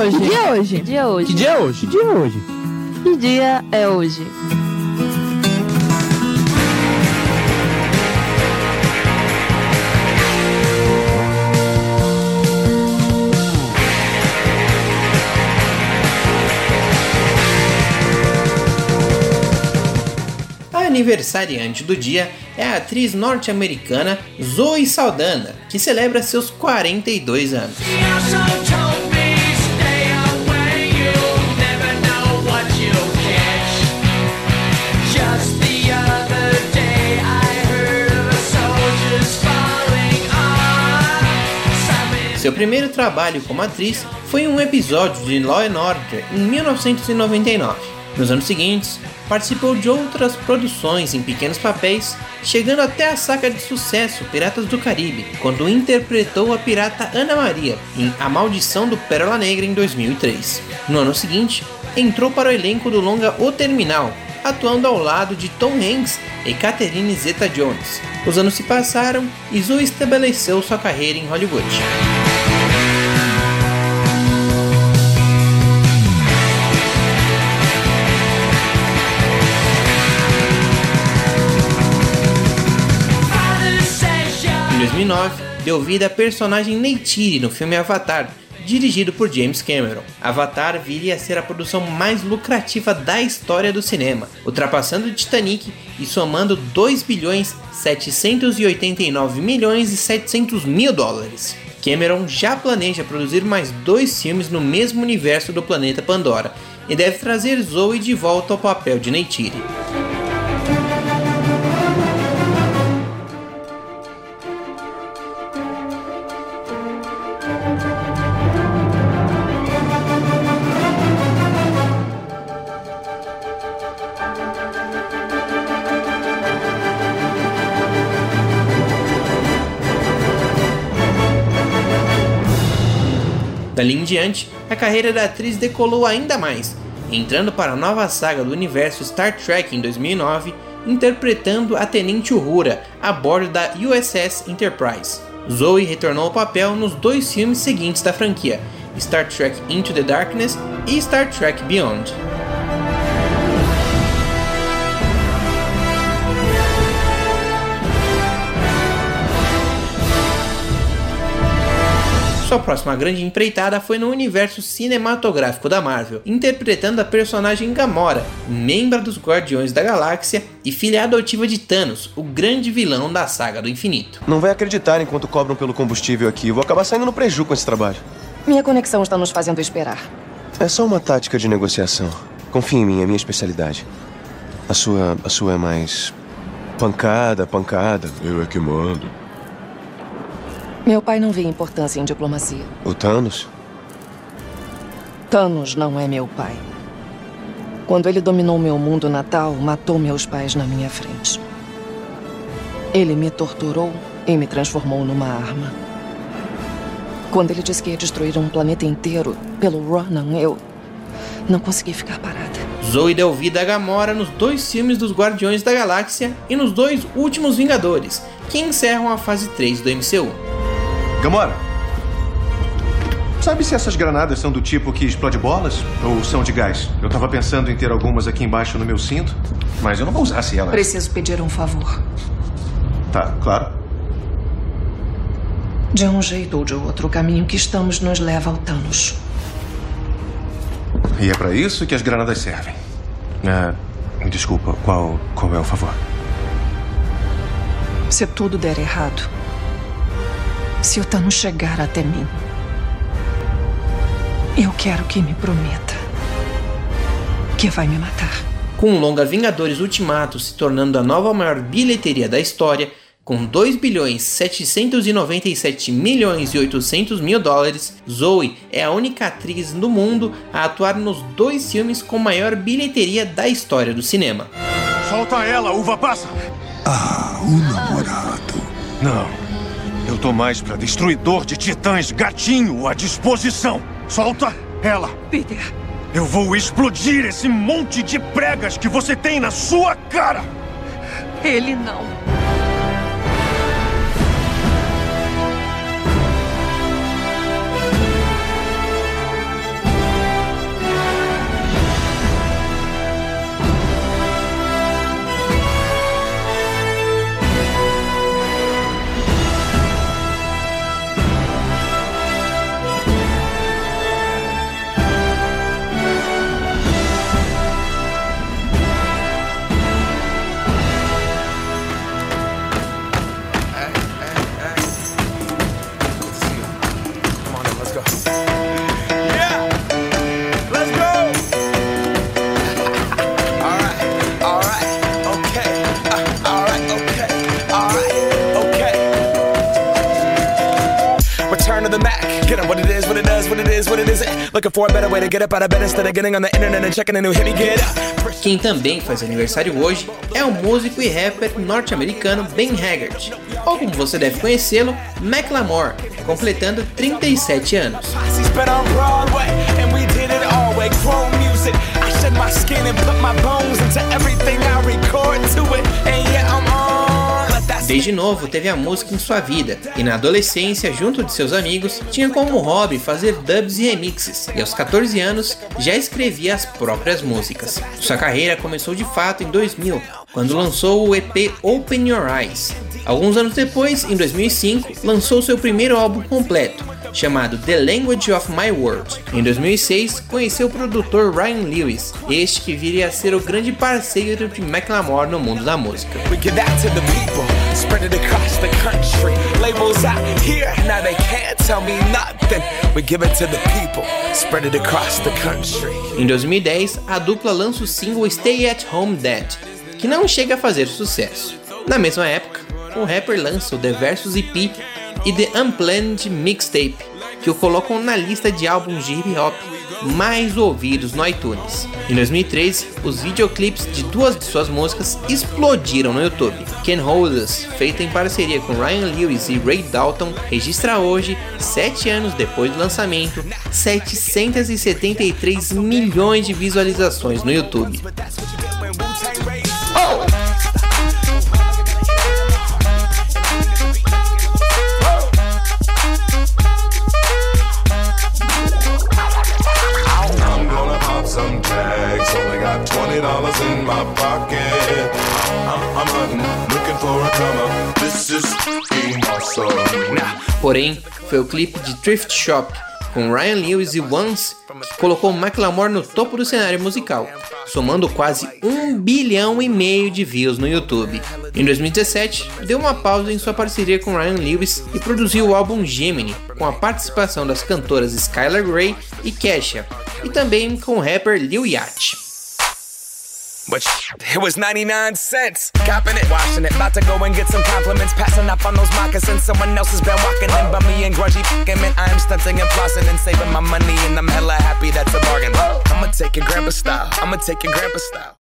hoje? Que dia é hoje? Que dia é hoje? Que dia é hoje? Que dia é hoje? Que dia é hoje? A aniversariante do dia é a atriz norte-americana Zoe Saldana, que celebra seus 42 anos. Seu primeiro trabalho como atriz foi em um episódio de Law Order em 1999. Nos anos seguintes, participou de outras produções em pequenos papéis, chegando até a saga de sucesso Piratas do Caribe, quando interpretou a pirata Ana Maria em A Maldição do Pérola Negra em 2003. No ano seguinte, entrou para o elenco do longa O Terminal, atuando ao lado de Tom Hanks e Catherine Zeta-Jones. Os anos se passaram e Zoe estabeleceu sua carreira em Hollywood. Deu vida à personagem Neytiri no filme Avatar, dirigido por James Cameron. Avatar viria a ser a produção mais lucrativa da história do cinema, ultrapassando Titanic e somando 2 bilhões 789 milhões e 700 mil dólares. Cameron já planeja produzir mais dois filmes no mesmo universo do planeta Pandora e deve trazer Zoe de volta ao papel de Neytiri. Dali em diante, a carreira da atriz decolou ainda mais, entrando para a nova saga do universo Star Trek em 2009, interpretando a Tenente Uhura a bordo da USS Enterprise. Zoe retornou ao papel nos dois filmes seguintes da franquia, Star Trek Into the Darkness e Star Trek Beyond. Sua próxima grande empreitada foi no universo cinematográfico da Marvel, interpretando a personagem Gamora, membro dos Guardiões da Galáxia e filha adotiva de Thanos, o grande vilão da saga do infinito. Não vai acreditar enquanto cobram pelo combustível aqui. Vou acabar saindo no preju com esse trabalho. Minha conexão está nos fazendo esperar. É só uma tática de negociação. Confie em mim, é minha especialidade. A sua, a sua é mais pancada, pancada. Eu é que mando. Meu pai não vê importância em diplomacia. O Thanos? Thanos não é meu pai. Quando ele dominou meu mundo natal, matou meus pais na minha frente. Ele me torturou e me transformou numa arma. Quando ele disse que ia destruir um planeta inteiro pelo Ronan, eu não consegui ficar parada. Zoe deu vida a Gamora nos dois filmes dos Guardiões da Galáxia e nos dois últimos Vingadores, que encerram a fase 3 do MCU. Gamora, sabe se essas granadas são do tipo que explode bolas ou são de gás? Eu tava pensando em ter algumas aqui embaixo no meu cinto, mas eu não vou usar se elas. Preciso pedir um favor. Tá, claro. De um jeito ou de outro, o caminho que estamos nos leva ao Thanos. E é para isso que as granadas servem. Ah, desculpa, qual, qual é o favor? Se tudo der errado, se o Thanos chegar até mim, eu quero que me prometa que vai me matar. Com o longa Vingadores Ultimato se tornando a nova maior bilheteria da história, com 2 bilhões 797 milhões e 800 mil dólares, Zoe é a única atriz no mundo a atuar nos dois filmes com maior bilheteria da história do cinema. Solta ela, uva passa! Ah, o namorado. Não. Mais pra destruidor de titãs, gatinho à disposição. Solta ela! Peter, Eu vou explodir esse monte de pregas que você tem na sua cara! ele não. Return to the Mac. Get up what it is, what it does, what it is, what it isn't. Looking for a better way to get up out of bed instead of getting on the internet and checking a new hit me get up. Quem também faz aniversário hoje é o músico e rapper norte-americano Ben Haggard, ou como você deve conhecê-lo, Macklemore, completando 37 anos. On. I shed my skin and put my bones into everything I record to it. Desde novo teve a música em sua vida, e na adolescência, junto de seus amigos, tinha como hobby fazer dubs e remixes, e aos 14 anos já escrevia as próprias músicas. Sua carreira começou de fato em 2000, quando lançou o EP Open Your Eyes. Alguns anos depois, em 2005, lançou seu primeiro álbum completo, chamado The Language of My World. Em 2006, conheceu o produtor Ryan Lewis, este que viria a ser o grande parceiro de Macklemore no mundo da música. Spread it across the country. Labels out here, now they can't tell me nothing. We give it to the people, spread it across the country. Em 2010, a dupla lança o single Stay at Home Dead, que não chega a fazer sucesso. Na mesma época, o rapper lança o The Versus EP e The Unplanned Mixtape, que o colocam na lista de álbuns de hip hop mais ouvidos no iTunes. Em 2013, os videoclipes de duas de suas músicas explodiram no YouTube. Can Hold Us, feita em parceria com Ryan Lewis e Ray Dalton, registra hoje, 7 anos depois do lançamento, 773 milhões de visualizações no YouTube. Tags. Only got twenty dollars in my pocket. I'm, I'm hunting, looking for a. This is awesome. Porém, foi o clipe de Thrift Shop com Ryan Lewis e Once que colocou Macklemore no topo do cenário musical, somando quase um bilhão e meio de views no YouTube. Em 2017, deu uma pausa em sua parceria com Ryan Lewis e produziu o álbum Gemini, com a participação das cantoras Skylar Grey e Kesha, e também com o rapper Lil Yachty. But it was 99 cents. Copping it, washing it. About to go and get some compliments. Passing up on those moccasins. Someone else has been walking in bummy and grungy fucking man. I am stunting and flossing and saving my money. And I'm hella happy that's a bargain. I'ma take your grandpa style. I'ma take your grandpa style.